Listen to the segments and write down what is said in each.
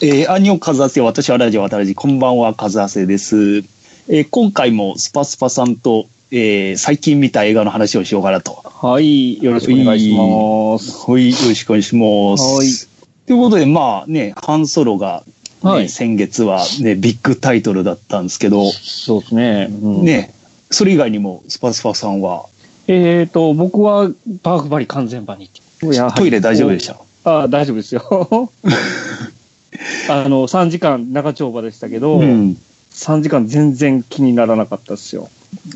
えー、アニョンカズアセ、私はラジオ渡らじ、こんばんは、カズアセです。えー、今回もスパスパさんと、えー、最近見た映画の話をしようかなと。はい、よろしくお願いします。はい、よろしくお願いします。はい。ということで、まあね、ハンソロが、ね、はい、先月はね、ビッグタイトルだったんですけど、そうですね。うん、ね、それ以外にも、スパスパさんは、えっ、ー、と、僕は、バークバリ完全版に。トイレ大丈夫でした？ああ、大丈夫ですよ。あの、3時間長丁場でしたけど、うん、3時間全然気にならなかったですよ。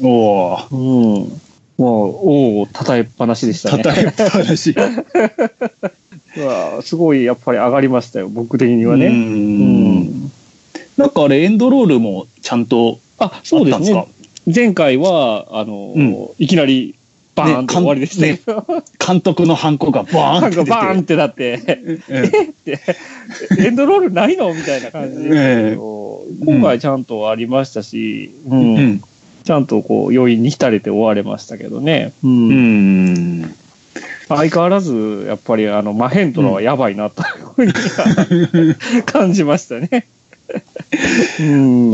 おうん。もう、おお、たたえっぱなしでしたね。たたえっぱなし。すごいやっぱり上がりましたよ、僕的にはね。うん。なんかあれ、エンドロールもちゃんとあそうですね。前回は、あの、うん、いきなりバーンって終わりでしたね、監督のハンコがバーンってバーンってなって、えって。エンドロールないのみたいな感じ。で、今回ちゃんとありましたし、うん、うん、ちゃんとこう余韻に浸れて終われましたけどね。うん、うん。相変わらず、やっぱりあの、マヘントラはやばいなというふうに 感じましたね。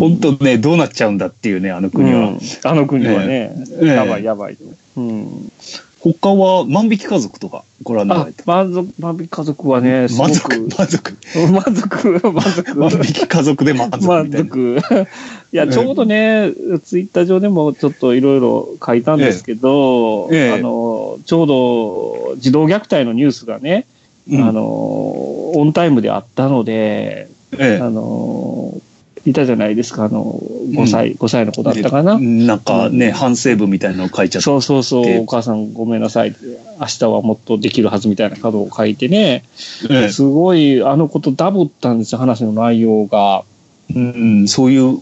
本当ね、どうなっちゃうんだっていうね、あの国は。うん、あの国はね、ねやばいやばい。うん、他は万引き家族とかご覧になられて万族万引き家族はね、満足、満足。満足、満足。万引き家族で満足満足。いや、ちょうどね、ツイッター上でもちょっといろいろ書いたんですけど、ええ、あの、ちょうど児童虐待のニュースがね、うん、あの、オンタイムであったので、ええ、あの、いたじゃないですか、あの、5歳、うん、5歳の子だったかな。なんかね、うん、反省文みたいなのを書いちゃって。そうそうそう、お母さんごめんなさい。明日はもっとできるはずみたいな角を書いてね、ええ、すごい、あのことダブったんですよ、話の内容が。うん、そういう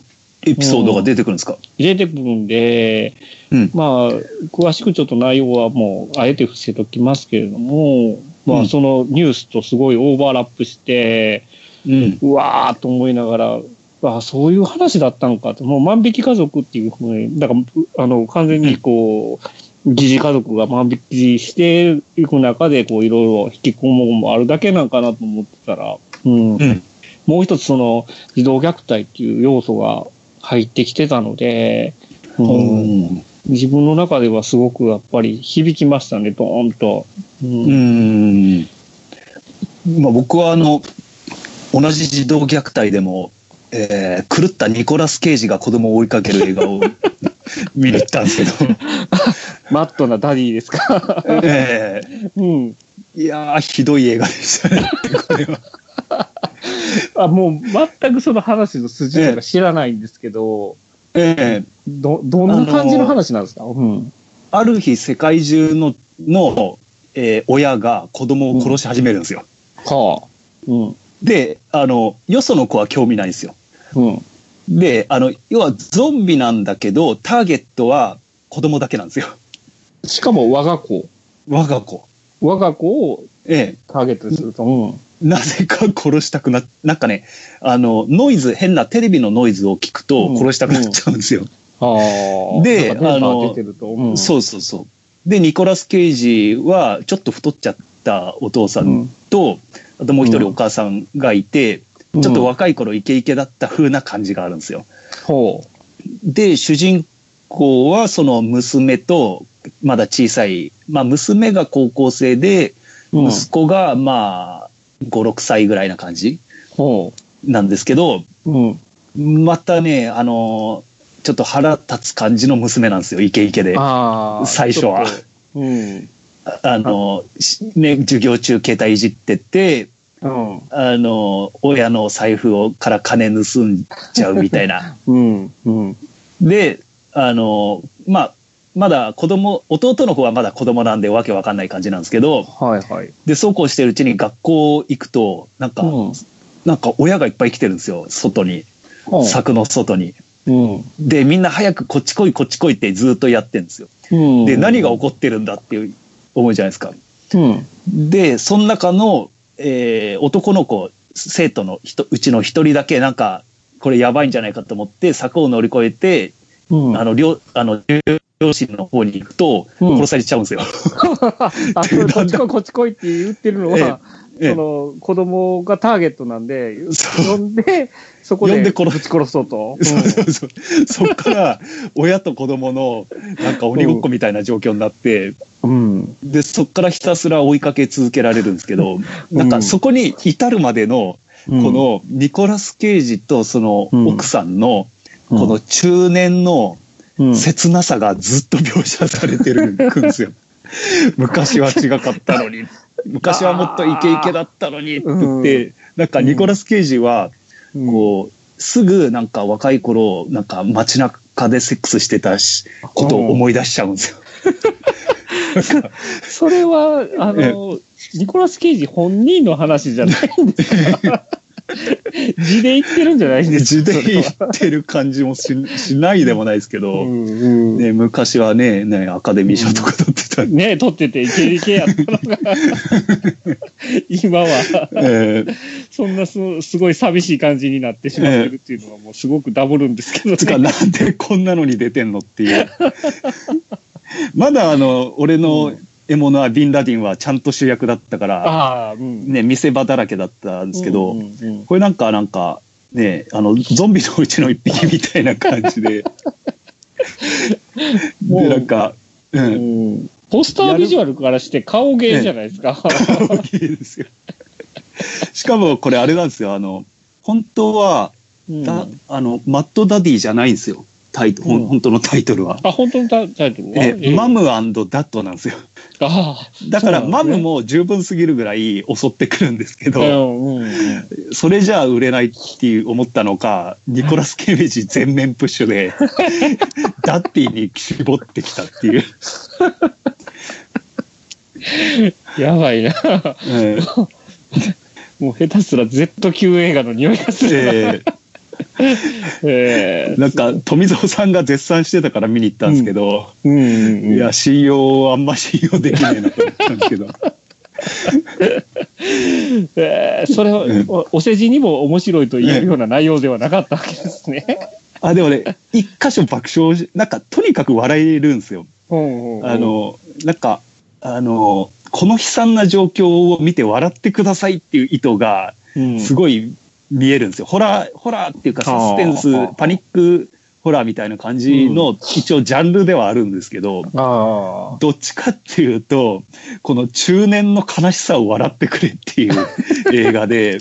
エピソードが出てくるんですか、うん、出てくるんで、うん、まあ、詳しくちょっと内容はもう、あえて伏せときますけれども、まあ、そのニュースとすごいオーバーラップして、うん、うわーと思いながら、あそういう話だったのかと、もう万引き家族っていうふうに、だから、あの、完全にこう、疑似家族が万引きしていく中で、こう、いろいろ引き込むもあるだけなんかなと思ってたら、うん。うん、もう一つ、その、児童虐待っていう要素が入ってきてたので、うん、自分の中ではすごくやっぱり響きましたね、ドーンと。うん。うんまあ、僕はあの、同じ児童虐待でも、えー、狂ったニコラス・ケイジが子供を追いかける映画を 見に行ったんですけど マッド・ダディですか？ええー、うん。いやー、ひどい映画でしたね、これは。あもう全くその話の筋とか知らないんですけど、ええー、ど、どんな感じの話なんですか、うん、ある日、世界中の、の、えー、親が子供を殺し始めるんですよ。うん、はあ。うん。で、あの、よその子は興味ないんですよ。うん。で、あの、要はゾンビなんだけど、ターゲットは子供だけなんですよ。しかも我が子。我が子。我が子を、ええ。ターゲットにすると、うん。なぜか殺したくな、なんかね、あの、ノイズ、変なテレビのノイズを聞くと殺したくなっちゃうんですよ。うんうん、で、あの、うん、そうそうそう。で、ニコラス・ケイジは、ちょっと太っちゃったお父さんと、あともう一人お母さんがいて、うん、ちょっと若い頃イケイケだった風な感じがあるんですよ。ほう。で、主人公はその娘と、まだ小さい、まあ娘が高校生で、息子がまあ、5、6歳ぐらいな感じなんですけど、うん、またね、あの、ちょっと腹立つ感じの娘なんですよ、イケイケで。最初は。うん、あの、ね、授業中携帯いじってて、うん、あの、親の財布をから金盗んじゃうみたいな。うんうん、で、あの、まあ、まだ子供、弟の子はまだ子供なんでわけわかんない感じなんですけど、はいはい。で、そうこうしてるうちに学校行くと、なんか、うん、なんか親がいっぱい来てるんですよ、外に。柵の外に。うん、で、みんな早くこっち来い、こっち来いってずっとやってるんですよ。うん、で、何が起こってるんだっていう思うじゃないですか。うん、で、その中の、えー、男の子、生徒の人うちの一人だけなんか、これやばいんじゃないかと思って、柵を乗り越えて、うん、あの、両、あの、両親の方に行くと、殺されちゃうんですよ。うん、あ、こっち来い、こっち来いって言ってるのは、その子供がターゲットなんで、呼んで、そこでぶち殺そうと。そうそうそう。そっから親と子供のなんか鬼ごっこみたいな状況になって、うん、で、そっからひたすら追いかけ続けられるんですけど、なんかそこに至るまでの、このニコラス・ケイジとその奥さんの、この中年の切なさがずっと描写されてるんですよ。昔は違かったのに。昔はもっとイケイケだったのにって言って、なんかニコラス・ケイジは、こう、すぐなんか若い頃、なんか街中でセックスしてたし、ことを思い出しちゃうんですよ。それは、あの、ニコラス・ケイジ本人の話じゃないんですか？字で言ってるんじゃないんですか字で言ってる感じもししないでもないですけど、うんうん、ね、昔はねねアカデミー賞とか取ってた、うん、ね取っててイケイケやったのが。今は、えー、そんなすすごい寂しい感じになってしまってるっていうのはもうすごくダブるんですけど、ね、つかなんでこんなのに出てんのっていう。まだあの俺の、うん獲物はビンラディンはちゃんと主役だったから、うん、ね、見せ場だらけだったんですけど、うんうんうん、これなんか、なんか、ね、あの、ゾンビのうちの一匹みたいな感じで。で、なんか、うん。ポスタービジュアルからして顔芸じゃないですか。ね、顔芸ですよ。しかもこれあれなんですよ、あの、本当は、うん、あの、マッドダディじゃないんですよ。タイトル、うん、本当のタイトルは。あ、本当のタイトルはえ、マムダットなんですよ。あだから、マムも十分すぎるぐらい襲ってくるんですけど、うんうん、それじゃあ売れないっていう思ったのか、ニコラス・ケイージ全面プッシュで、ダッティに絞ってきたっていう。やばいな。えー、もう下手すら Z 級映画の匂いがする。えー えー、なんか富蔵さんが絶賛してたから見に行ったんですけど、うんうんうんうん、いや信用あんま信用できないなと思ったんですけど。えー、それは、おお世辞にも面白いと言えるような内容ではなかったわけですね。あでもね一箇所爆笑しなんかとにかく笑えるんですよ。あのなんかあのこの悲惨な状況を見て笑ってくださいっていう意図がすごい見えるんですよ。ホラー、ホラーっていうかサスペンス、パニックホラーみたいな感じの、一応ジャンルではあるんですけど、どっちかっていうと、この中年の悲しさを笑ってくれっていう 映画で。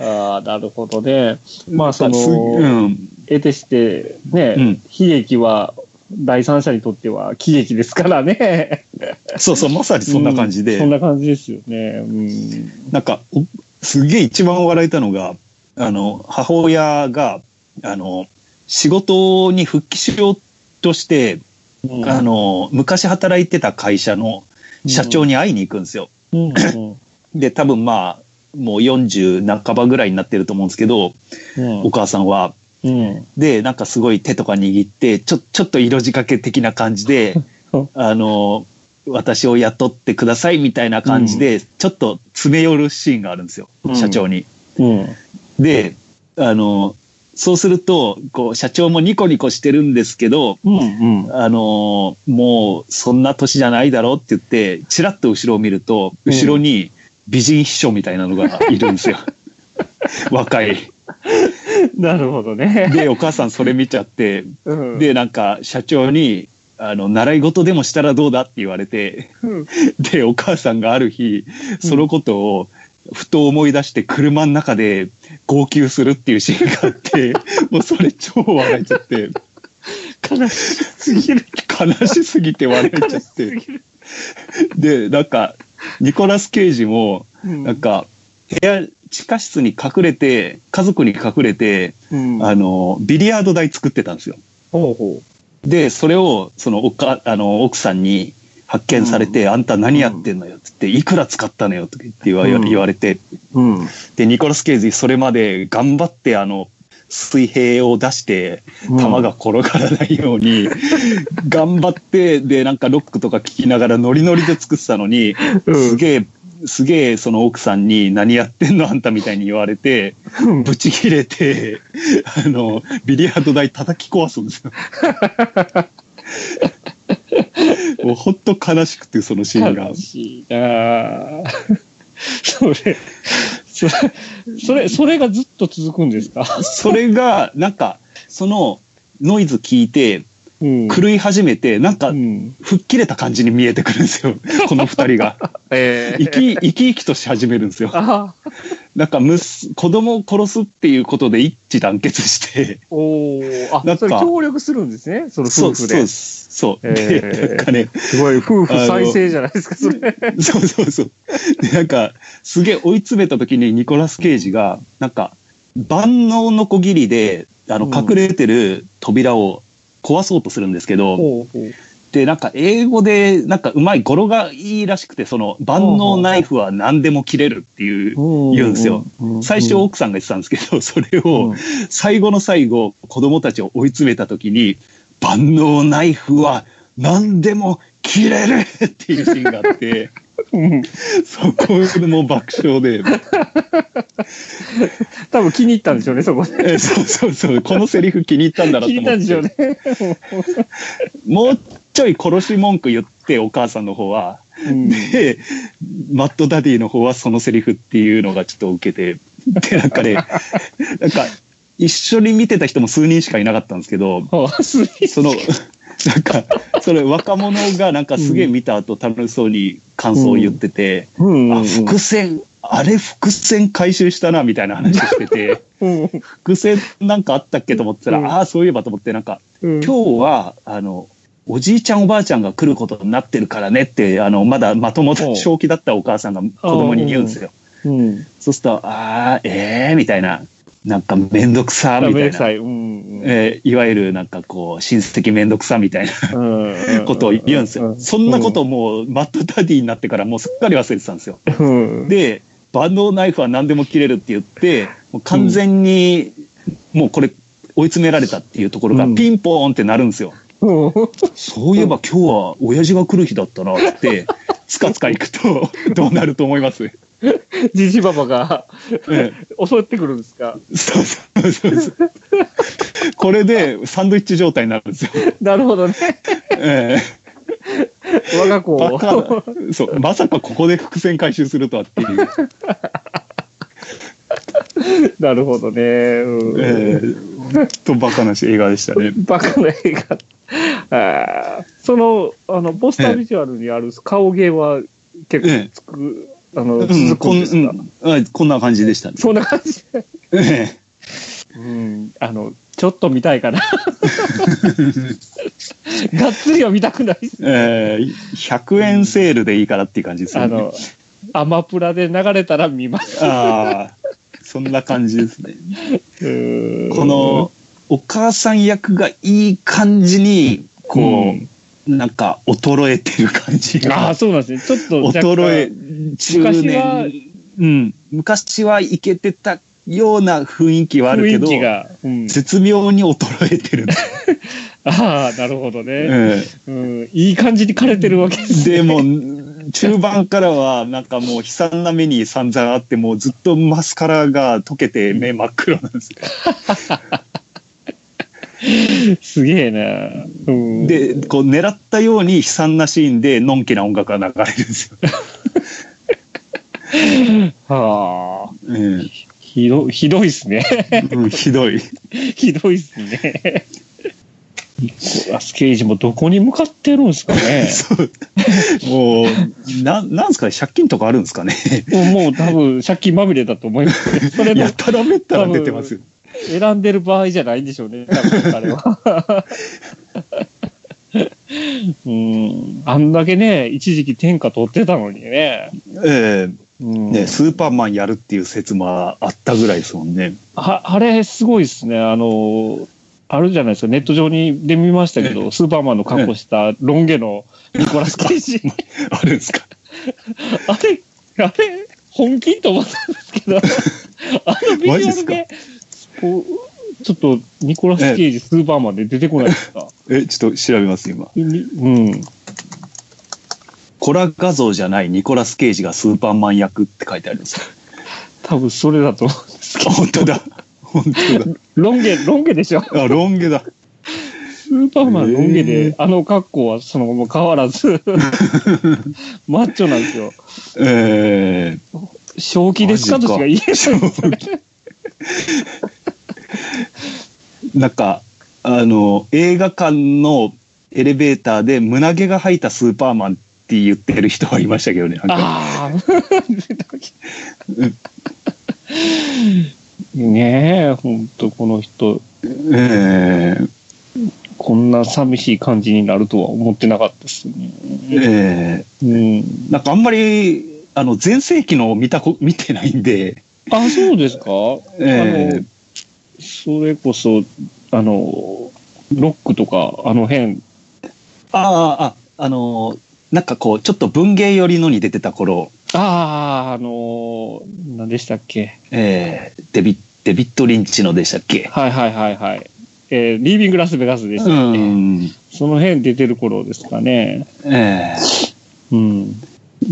ああ、なるほどね。まあ、その、うん、得てしてね、うん、悲劇は第三者にとっては喜劇ですからね。そうそう、まさにそんな感じで。うん、そんな感じですよね。うん、なんか、すげえ一番笑えたのが、あの、母親が、あの、仕事に復帰しようとして、うん、あの、昔働いてた会社の社長に会いに行くんですよ。うんで、多分まあ、もう40半ばぐらいになってると思うんですけど、お母さんは。で、なんかすごい手とか握って、ちょ、ちょっと色仕掛け的な感じで、あの、私を雇ってくださいみたいな感じで、ちょっと詰め寄るシーンがあるんですよ、社長に。で、あの、そうすると、こう、社長もニコニコしてるんですけど、うんうん、あの、もう、そんな年じゃないだろうって言って、ちらっと後ろを見ると、後ろに美人秘書みたいなのがいるんですよ。若い。なるほどね。で、お母さんそれ見ちゃって、うん、で、なんか、社長に、あの、習い事でもしたらどうだって言われて、うん、で、お母さんがある日、そのことを、ふと思い出して車の中で号泣するっていうシーンがあって、もうそれ超笑えちゃって。悲しすぎる。悲しすぎて笑えちゃって。で、なんか、ニコラス・ケイジも、なんか、部屋、地下室に隠れて、家族に隠れて、うん、あの、ビリヤード台作ってたんですよ。ほうほうで、それを、その、おか、あの、奥さんに、発見されて、うん、あんた何やってんのよって言って、いくら使ったのよって言わ,、言われて、うん、で、ニコラス・ケイズそれまで頑張ってあの、水平を出して、弾が転がらないように、頑張って、で、なんかロックとか聞きながらノリノリで作ってたのに、すげえ、すげえその奥さんに何やってんのあんたみたいに言われて、ブチ切れて、あの、ビリヤード台叩き壊すんですよ。もうほんと悲しくて、そのシーンが。悲しいなそれ、それ、それ、それがずっと続くんですか？それが、なんか、そのノイズ聞いて、うん。狂い始めて、なんかう、ん。吹っ切れた感じに見えてくるんですよ。この二人が。え生き、生き生きとし始めるんですよ。あなんか、むす、子供を殺すっていうことで一致団結して、おーあ、なんか協力するんですね、その夫婦で。そう。そう。えで、ーなんかね、すごい、夫婦再生じゃないですか、それ。そうそうそう。で、なんか、すげえ追い詰めた時にニコラス・ケイジが、なんか、万能のこぎりで、あの、うん隠れてる扉を壊そうとするんですけど、ほうほうで、なんか英語で、なんかうまい語呂がいいらしくて、その、万能ナイフは何でも切れるっていう、言うんですよ。最初奥さんが言ってたんですけど、それを最後の最後、子供たちを追い詰めた時に、万能ナイフは何でも切れるっていうシーンがあって、うんそこでもう爆笑で、多分気に入ったんでしょうね、そこで。えそうそうそう、このセリフ気に入ったんだなと気に入った思って。んでしょうね。もうちょい殺し文句言って、お母さんの方は。うんで、マッドダディの方はそのセリフっていうのがちょっと受けて、で、なんかね、なんか、一緒に見てた人も数人しかいなかったんですけど、その、なんか、それ若者がなんかすげえ見た後楽しそうに感想を言ってて、うん。あ、伏線、あれ伏線回収したな、みたいな話してて、うん。伏線なんかあったっけと思ってたら、うん。ああ、そういえばと思って、なんか、うん。今日は、あの、おじいちゃんおばあちゃんが来ることになってるからねって、あの、まだまともおう正気だったお母さんが子供に言うんですよ。うん。そうすると、ああ、ええみたいな、なんかめんどくさ、みたいな。めんどくさい。うん。えーいわゆるなんかこう、親戚めんどくさみたいなうんことを言うんですよ。そんなことをもう、マッドダディになってからもうすっかり忘れてたんですよ。うん。で、万能ナイフは何でも切れるって言って、もう完全に、もうこれ追い詰められたっていうところがうんピンポーンってなるんですよ。うんそういえば今日は親父が来る日だったなって、つかつか行くと どうなると思います？じじばばがえ襲ってくるんですか？そうそうそうそう。これでサンドイッチ状態になるんですよ。なるほどね。え我が子を。なそう、まさかここで伏線回収するとはっていう。なるほどね。うんええほんとバカなし映画でしたね。バカな映画。あーその、あの、ポスタービジュアルにある顔芸は結構つく、あの、うん、続くこんんですか、うんはいこんな感じでしたね。そんな感じ？で。えうん。あの、ちょっと見たいかな。がっつりは見たくないです。えええ100円セールでいいからっていう感じですよね。あの、アマプラで流れたら見ます。ああ、そんな感じですね。うんこの、お母さん役がいい感じに、こう、なんか衰えてる感じああ、が。そうなんですね。ちょっと衰え、中昔は年。うん。昔はいけてたような雰囲気はあるけど雰囲、気が。うん、絶妙に衰えてる。ああ、なるほどね、えうん。いい感じに枯れてるわけですね。えでも、中盤からは、なんかもう悲惨な目に散々あって、もうずっとマスカラが溶けて目真っ黒なんですよ。すげえな。うん、で、こう狙ったように悲惨なシーンでのんきな音楽が流れるんですよ。はあ、えひどひどいっすね。えうん、ひどい。ひどいっすね。ニコラス・ケイジもどこに向かってるんですかね。そう。もう、な、なんですかね、借金とかあるんですかね。もうもう多分借金まみれだと思いますね。それのやたらめったら出てますよ。選んでる場合じゃないんでしょうね、多分彼は。うん、あんだけね、一時期天下取ってたのにね。えうんえね、スーパーマンやるっていう説もあったぐらいですもんね。ああれ、すごいですね。あの、あるじゃないですか。ネット上にで見ましたけど、スーパーマンの格好したロン毛のニコラス・ケイジ。あるんですか？あれ、あれ、本気？と思ったんですけど、あのビジュアルで、こう、ちょっとニコラス・ケイジ、スーパーマンで出てこないですか？え、ちょっと調べます、今。うん。コラ画像じゃないニコラス・ケイジがスーパーマン役って書いてあるんですよ。多分それだと思うんですけあ本当だ。本当ど。ロン毛、ロン毛でしょ？だ。あ、ロン毛だ。スーパーマンロン毛で、あの格好はそのまま変わらず、マッチョなんですよ。ええ正気ですか？としか言えないですよね。なんか、あの、映画館のエレベーターで胸毛が入ったスーパーマンって言ってる人はいましたけどね。ああ。ねえ、ほんとこの人、ええこんな寂しい感じになるとは思ってなかったですね。ええうん。なんかあんまり、あの、前世紀の見たこ、見てないんで、あ、そうですか、ええあの、それこそ、あの、ロックとか、あの辺、ああ、あ、あの、なんかこう、ちょっと文芸寄りのに出てた頃、ああ、あの、何でしたっけ？ええデビッ、デビッド・リンチのでしたっけ？はいはいはいはい。えーリービングラスベガスでしたうっけ、ん。その辺出てる頃ですかね。ええうん。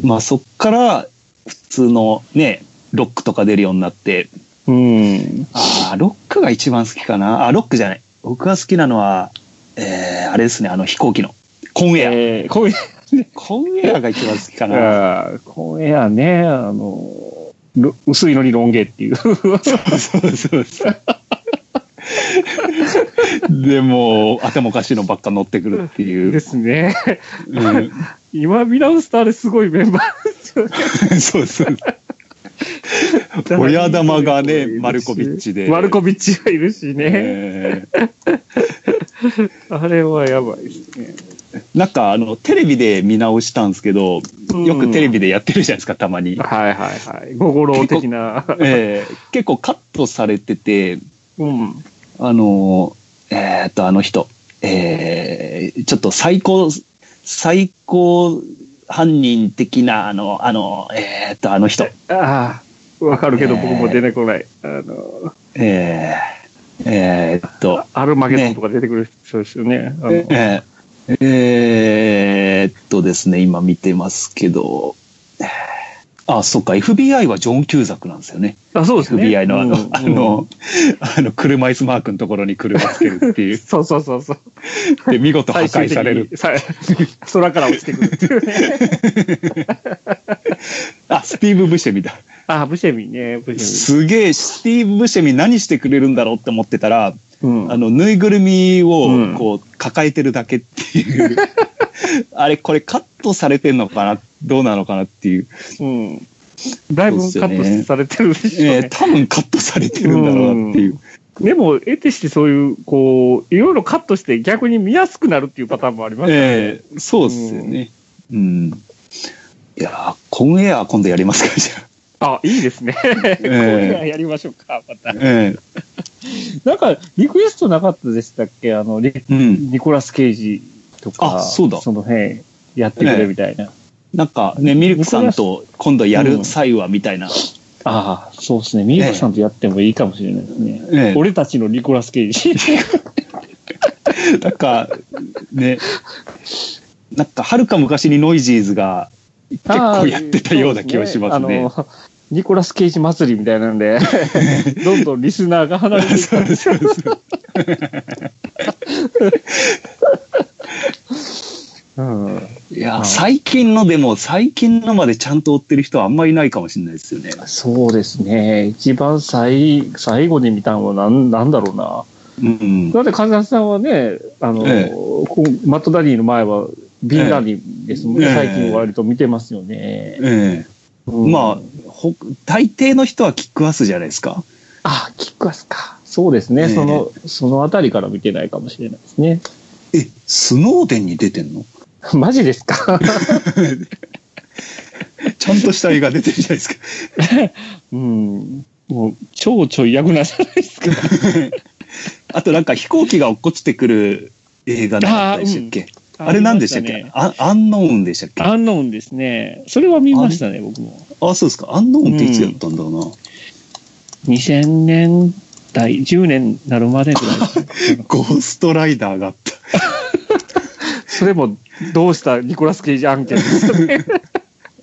まあそっから、普通のね、ロックとか出るようになって、うん。ああ、ロックが一番好きかな。あ、ロックじゃない。僕が好きなのは、ええあれですね、あの飛行機の。コンエア。えー、こういう、コンエアが一番好きかな。あーこういやね、あの、ろ薄いのにロン毛っていう。そうそうそう。でも、頭おかしいのばっか乗ってくるっていでう。すね。うん今見直すとあれすごいメンバー。そうそう。親玉がね、マルコビッチで。マルコビッチがいるしね。え あれはやばいですね。ーなんか、あの、テレビで見直したんですけど、よくテレビでやってるじゃないですか、たまに。はいはいはい。ゴゴロ的な。えー結構カットされてて、うん。あの、えーっと、あの人、えーちょっと最高、最高犯人的な、あの、あの、えーっと、あの人、ああ、わかるけどえー僕も出てこない。あの、えー、えーっと、アルマゲドンとか出てくる人ですよね。あのえーえーっとですね、今見てますけど、あ、そっか、FBI はジョン・キューザクなんですよね。あ、そうですね。FBI のあの、うんあの、あの、車椅子マークのところに車つけるっていう。そうそうそうそう。で、見事破壊される。空から落ちてくるっていうね。あ、スティーブ・ブシェミだ。あ、ブシェミね、ブシェすげえ、スティーブ・ブシェミ何してくれるんだろうって思ってたら、ミ。うん。あの、ぬいぐるみうんを、こう、抱えてるだけっていう。あれ、これカットされてんのかなどうなのかなっていう。うん。だいぶカットされてるでしょうね。えー多分カットされてるんだろうなっていう。でも、得てしてそういう、こう、いろいろカットして逆に見やすくなるっていうパターンもありますよね。ええそうっすよね。うん。いやーコンエア今度やりますか、じゃあ。あ、いいですね。これやりましょうか、また。えなんか、リクエストなかったでしたっけ？あの、リえうん。ニコラス・ケイジとか、あそうだその辺、やってくれみたいな。なんかね、ミルクさんと今度やる際はみたいな。ああ、そうですね。ミルクさんとやってもいいかもしれないですね。ええ俺たちのニコラス・ケイジ。なんか、ね、なんか、はるか昔にノイジーズが結構やってたような気はしますね。ニコラス・ケイジ祭りみたいなんで、どんどんリスナーが離れていく。うんいや、うん最近のでも、最近のまでちゃんと追ってる人はあんまりいないかもしれないですよね。そうですね。一番最最後に見たのはなんなんだろうな。うん。だって、神田さんはね、あの、ええマットダディの前は、ビンラディですもんね。ええ最近割と見てますよね。ええうんまあ、ほ大抵の人はキックアスじゃないですか。あ、キックアスか。そうですね。ええその、そのあたりから見てないかもしれないですね。え、スノーデンに出てんの？マジですか？ちゃんとした映画出てるじゃないですか。うん。もう、超ちょい役なんじゃないですか。あとなんか飛行機が落っこちてくる映画なかったでしたっけ？あ,、れ何でしたっけ？ありまあアンノーンでしたっけ？アンノーンですね。それは見ましたね、僕も。あ、そうですか。アンノーンっていつやったんだろうな。2000年代、10年なるまでぐらいゴーストライダーがあった。それも、どうしたニコラス・ケイジ案件？ですよね。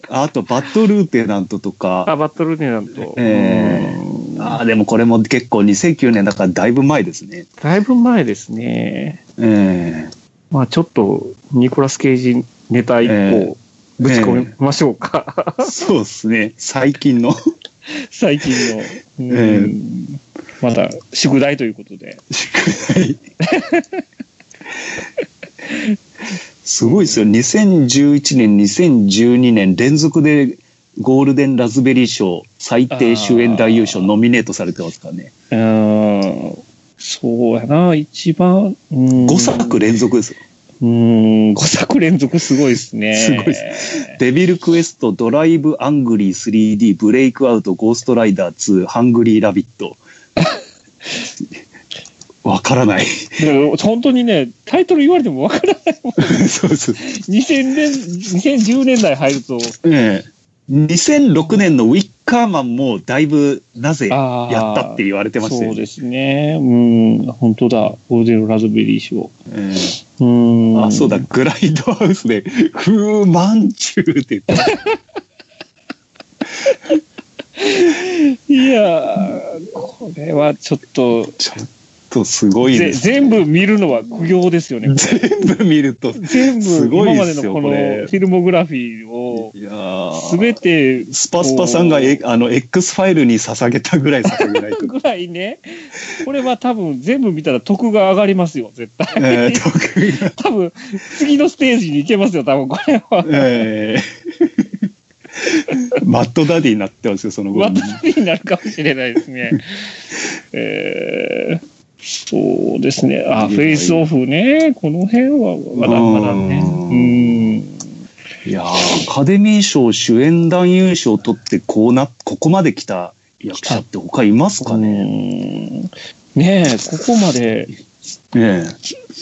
あと、バッドルーテナントとあ、か。バットルネなんと。えうんあーでもこれも結構2009年だからだいぶ前ですね。だいぶ前ですね。ええまあちょっと、ニコラス・ケイジネタ一個、ぶち込みましょうか。そうですね。最近の。最近の。うんえまた、宿題ということで。宿題。すごいですよ。2011年、2012年連続でゴールデンラズベリー賞最低主演男優賞ノミネートされてますからね。うーん。そうやな、一番。うん5作連続ですよ。うーん、5作連続すごいですね。すごいですデビルクエスト、ドライブ・アングリー 3D、ブレイクアウト、ゴーストライダー2、ハングリー・ラビット。わからない。本当にね、タイトル言われてもわからないもん。そうそう。2000年、2010年代入ると、ええ。2006年のウィッカーマンもだいぶなぜやったって言われてましたよね。そうですね。うん、本当だ。ゴールデンラズベリー賞。えうん。えあ、そうだ、グライドハウスで、フーマンチューって言って。いやー、これはちょっと、ちょっとすごいぜです。全部見るのは苦行ですよね。全部見ると。全部、今までのこのフィルモグラフィーを、すべて、スパスパさんがえあの X ファイルに捧げたぐらい捧げないと。ぐらいね、これは多分全部見たら得が上がりますよ、絶対。えー、得が 多分、次のステージに行けますよ、多分これは。えー、マッドダディになってますよ、その後。渡りになるかもしれないですね。えーそうですね。あ、フェイスオフね。この辺はまだまだね。ううん。いやーアカデミー賞主演男優賞を取ってこうな、ここまで来た役者って他いますかね？うんねえ、ここまで、ね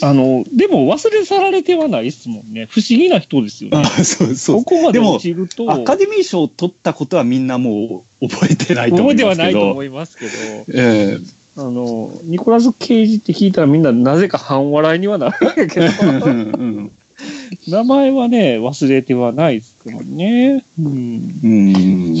あの、でも忘れ去られてはないですもんね。不思議な人ですよえ。ね。あ、そうそう。ここまで落ちると、アカデミー賞を取ったことはみんなもう覚えてないと思覚えてはいますけど。ないと思いますけど、えあの、ニコラス・ケイジって聞いたらみんななぜか半笑いにはなるんやけえど、うん名前はね、忘れてはないですけどね。うん。うん。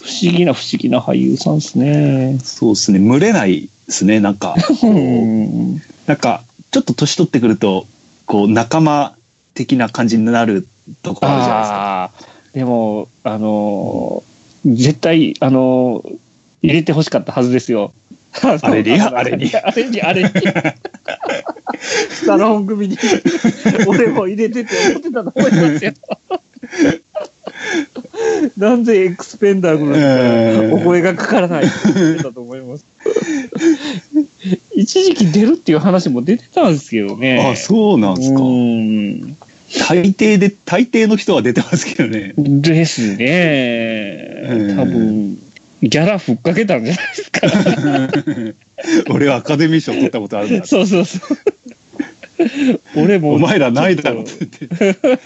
不思議な不思議な俳優さんですね。そうですね。群れないですね。なんか、うん。なんか、ちょっと年取ってくると、こう、仲間的な感じになるとこあるじゃないですか。でも、あのー絶対、あのー入れてほしかったはずですよ。あれにあれに。あれに、あれに。スタローン組に、俺も入れてて思ってたと思いますよ。なんでエクスペンダーグのえーお声がかからないってたと思います。一時期出るっていう話も出てたんですけどね。あ、そうなんですか。うん大抵で、大抵の人は出てますけどね。ですね。ん多分、ギャラふっかけたんじゃないですか。俺はアカデミー賞取ったことあるんだ。そうそうそう。俺も。お前らないだろっって言って。と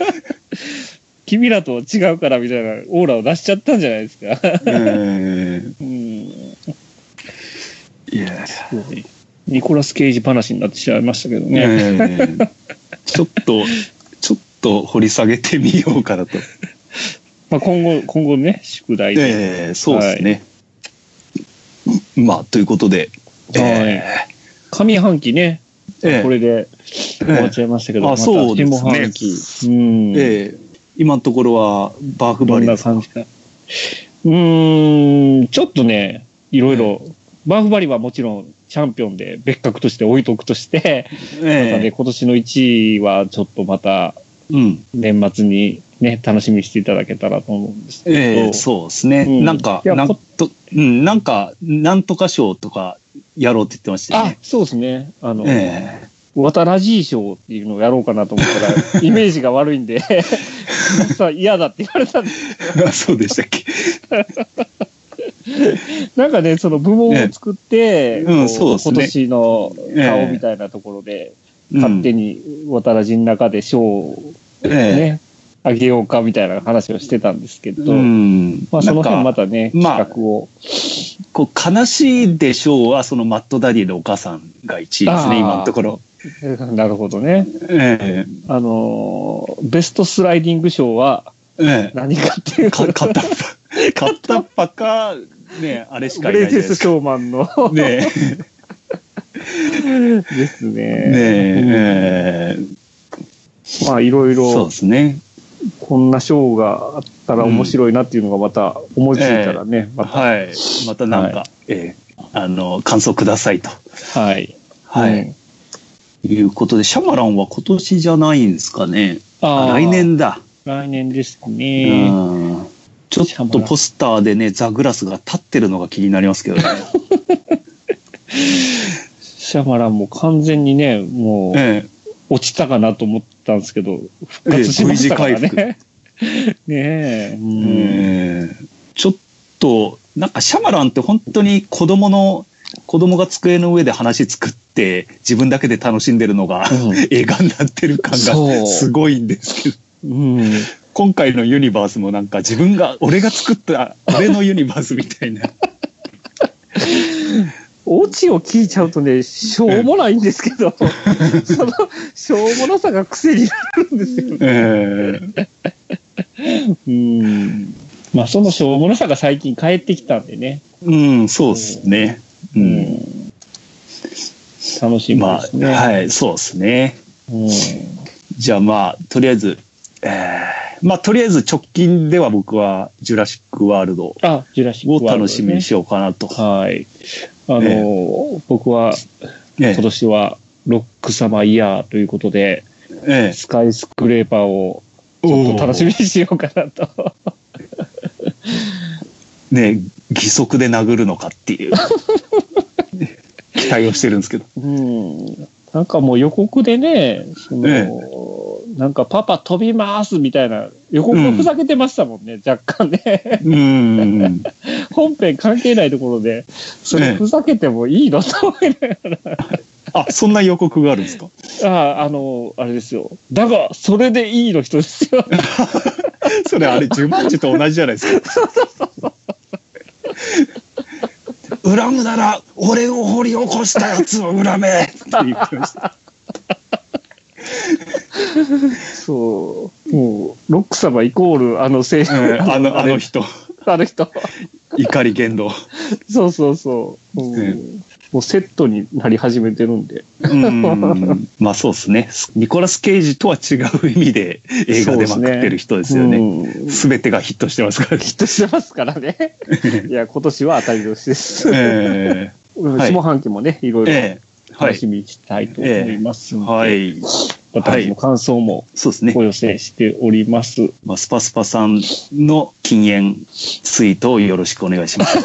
君らと違うからみたいなオーラを出しちゃったんじゃないですか。えうん。ーいや、ニコラス・ケイジ話になってしまいましたけどね。えーちょっと、ちょっと掘り下げてみようかなと。まあ今後、今後ね、宿題で。えーそうですね。まあ、ということで、え上半期ね、ーえーこれで終わっちゃいましたけど、あまたそうですね下半期。うん。えー今のところはバーフバどんなリですか感じか。うーん、ちょっとね、いろいろ、バーフバリはもちろんチャンピオンで別格として置いとくとして、またね、え今年の1位はちょっとまた。年末にね、楽しみにしていただけたらと思うんですけど。ええそうですね。うんなんか、なんと、うん、なんか、なんとか賞とかやろうって言ってましたよあね。、そうですね。あの、え渡らじい賞っていうのをやろうかなと思ったら、イメージが悪いんで、さ嫌だって言われたんですえあそうでしたっけ？なんかね、その部門を作って、うんこそうですね今年の顔みたいなところで、勝手に渡らじの中で賞をえね、あげようかみたいな話をしてたんですけえど、うん。まあその辺またね、まあ企画を。こう、悲しいでしょうは、そのマットダディのお母さんが1位ですね、今のところ。なるほどね。えあのーベストスライディング賞はえええ何かっていうと、か片っぱ、片っぱか、ねあれしかグいないですか。レイテストショーマンの、ね ですね。ねえ、まあ、いろいろ。そうですね。こんなショーがあったら面白いなっていうのがまた思いついたらね、また。はい。またなんか、はい、えー、あの、感想くださいと。はい。はい。うんいうことで、シャマランは今年じゃないんですかね。あ来年だ。来年ですね。ちょっとポスターでね、ザ・グラスが立ってるのが気になりますけどね。シャマランも完全にね、もう、ええ、落ちたかなと思ったんですけど、復活しましたからね。ねえ。うん、ちょっと、なんかシャマランって本当に子供の、子供が机の上で話作って自分だけで楽しんでるのが、うん、映画になってる感がすごいんですけど。うん今回のユニバースもなんか自分が、俺が作った俺のユニバースみたいな。オチを聞いちゃうとね、しょうもないんですけど、その、しょうもなさが癖になるんですよね。えー、うん。まあ、そのしょうもなさが最近帰ってきたんでね。うん、そうですね。うん。うん、楽しみですね。まあ、はい、そうですね。うん。じゃあまあ、とりあえず、えー、まあ、とりあえず直近では僕はジュラシックワールドを楽しみにしようかなと。はい。あの、え僕は、今年はロックサマーイヤーということで、えスカイスクレーパーをちょっと楽しみにしようかなと。ね義足で殴るのかっていう 期待をしてるんですけど。うん。なんかもう予告でね、その、えなんかパパ飛びますみたいな予告がふざけてましたもんね、うん、若干ね。うん。本編関係ないところで、それふざけてもいいの？と思いながら。あ、そんな予告があるんですか？ああ、あの、あれですよ。だが、それでいいの人ですよ。それあれ、ジュマンジと同じじゃないですか。恨むなら、俺を掘り起こしたやつを恨めって言ってました。そう。もう、ロック様イコール、あの青年、うん、あの、あの人。あの人。怒り言動。そうそうそう。うん、もうセットになり始めてるんで。うんまあそうですね。ニコラス・ケイジとは違う意味で映画でまくってる人ですよね。すべ、ね、てがヒットしてますから、ね、ヒットしてますからね。いや、今年は当たり年です。えー、下半期もね、いろいろ楽しみにしたいと思いますので。はい。私の感想もそうですね。お寄せしております。まあ、スパスパさんの禁煙ツイートをよろしくお願いします。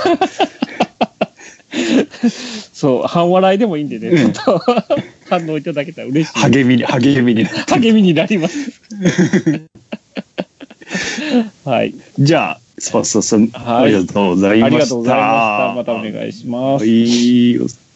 そう、半笑いでもいいんでね、ちょっと 反応いただけたら嬉しい。励みに、励みにな励みになります。はい。じゃあ、スパスパさん、はい、ありがとうございました。ありがとうございました。またお願いします。はい。